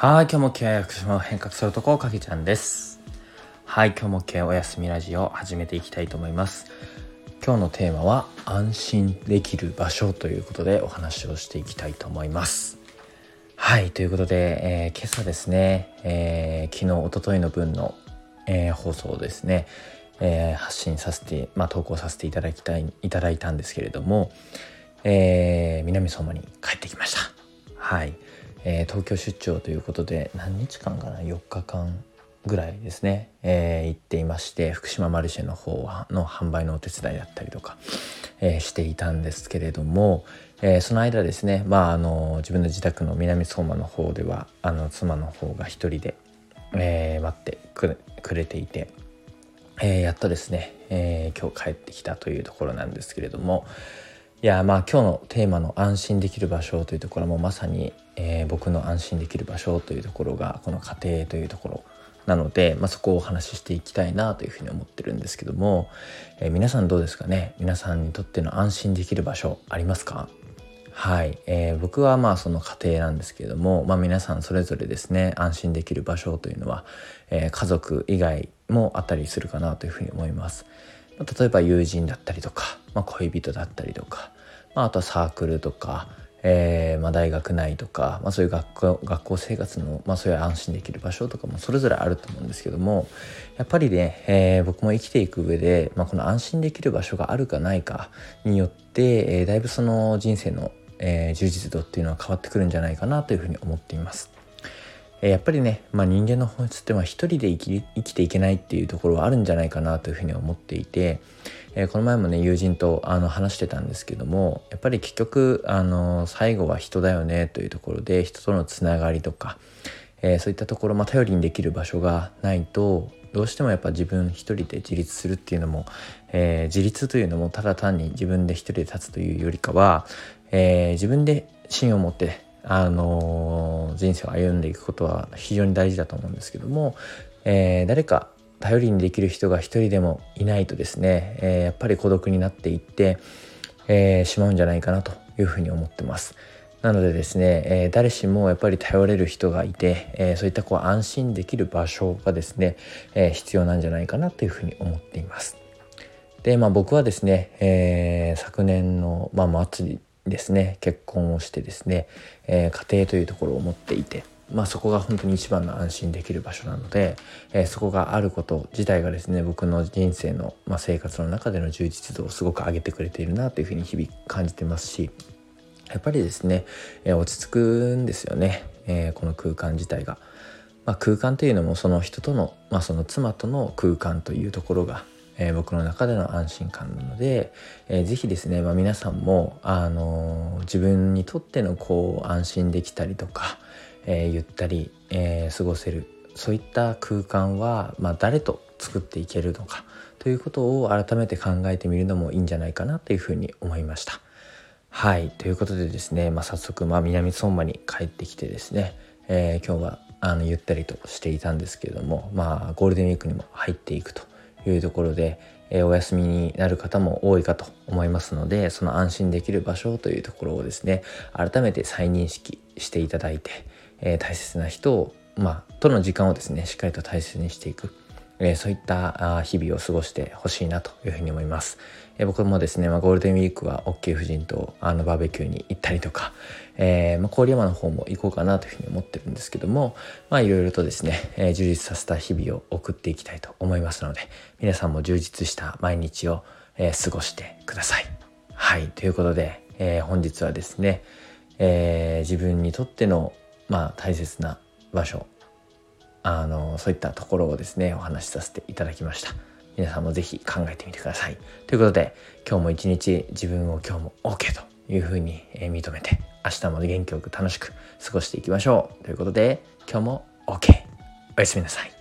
はい、今日も経営福島を変革するとこかけちゃんです。はい、今日も経営おやすみラジオを始めていきたいと思います。今日のテーマは安心できる場所ということでお話をしていきたいと思います。はい、ということで、えー今朝ですね、えー昨日、一昨日の分の、えー放送をですね、えー発信させて、まあ、投稿させていただきたい、いただいたんですけれども、えー南相馬に帰ってきました。はい、えー東京出張ということで何日間かな？4日間ぐらいですね、えー行っていまして福島マルシェの方はの販売のお手伝いだったりとか、えーしていたんですけれども、えーその間ですね、まあ、あの自分の自宅の南相馬の方ではあの妻の方が一人で、え待ってくれていて。えやっとですね、え今日帰ってきたというところなんですけれどもいやまあ今日のテーマの安心できる場所というところもまさに、えー僕の安心できる場所というところがこの家庭というところなので、まあ、そこをお話ししていきたいなというふうに思ってるんですけども、えー皆さんどうですかね？皆さんにとっての安心できる場所ありますか？はい、えー僕はまあその家庭なんですけれども、まあ、皆さんそれぞれですね安心できる場所というのは、えー家族以外もあったりするかなというふうに思います。例えば友人だったりとか、まあ、恋人だったりとか、まあ、あとはサークルとか、えーまあ、大学内とか、まあ、そういう学校学校生活の、まあ、そういう安心できる場所とかもそれぞれあると思うんですけどもやっぱりね、えー僕も生きていく上で、まあ、この安心できる場所があるかないかによって、えーだいぶその人生の、えー充実度っていうのは変わってくるんじゃないかなというふうに思っています。やっぱりね、まあ、人間の本質ってまあ一人で生き生きていけないっていうところはあるんじゃないかなというふうに思っていて、えーこの前もね友人とあの話してたんですけどもやっぱり結局あの最後は人だよねというところで人とのつながりとか、えーそういったところ、まあ、頼りにできる場所がないとどうしてもやっぱ自分一人で自立するっていうのも、えー自立というのもただ単に自分で一人で立つというよりかは、えー自分で芯を持ってあの人生を歩んでいくことは非常に大事だと思うんですけども、えー誰か頼りにできる人が一人でもいないとですね、えーやっぱり孤独になっていって、えーしまうんじゃないかなというふうに思ってます。なのでですね、えー誰しもやっぱり頼れる人がいて、えーそういったこう安心できる場所がですね、えー必要なんじゃないかなというふうに思っています。で、まあ、僕はですね、えー昨年の、まあ、末にですね結婚をしてですね、えー家庭というところを持っていて、まあ、そこが本当に一番の安心できる場所なので、えーそこがあること自体がですね僕の人生の、まあ、生活の中での充実度をすごく上げてくれているなというふうに日々感じてますしやっぱりですね、えー落ち着くんですよね、えーこの空間自体が。まあ、空間というのもその人との、まあ、その妻との空間というところが、えー僕の中での安心感なので、えーぜひですね、まあ、皆さんも、あのー自分にとってのこう安心できたりとか、えーゆったり、え過ごせるそういった空間は、まあ、誰と作っていけるのかということを改めて考えてみるのもいいんじゃないかなというふうに思いました。はいということでですね、まあ、早速、まあ、南相馬に帰ってきてですね、え今日はあのゆったりとしていたんですけれども、まあ、ゴールデンウィークにも入っていくというところで、えーお休みになる方も多いかと思いますのでその安心できる場所というところをですね改めて再認識していただいて、えー大切な人を、まあ、との時間をですねしっかりと大切にしていく。えーそういったあ日々を過ごしてほしいなというふうに思います。えー僕もですね、まあ、ゴールデンウィークは OK 夫人とあのバーベキューに行ったりとか、えーまあ、郡山の方も行こうかなというふうに思ってるんですけども、まあいろいろとですね、えー充実させた日々を送っていきたいと思いますので、皆さんも充実した毎日を、えー過ごしてください。はい、ということで、えー本日はですね、えー自分にとっての、まあ、大切な場所あのそういったところをですねお話しさせていただきました。皆さんも是非考えてみてください。ということで今日も一日自分を今日も OK というふうに認めて明日も元気よく楽しく過ごしていきましょう。ということで今日も OK おやすみなさい。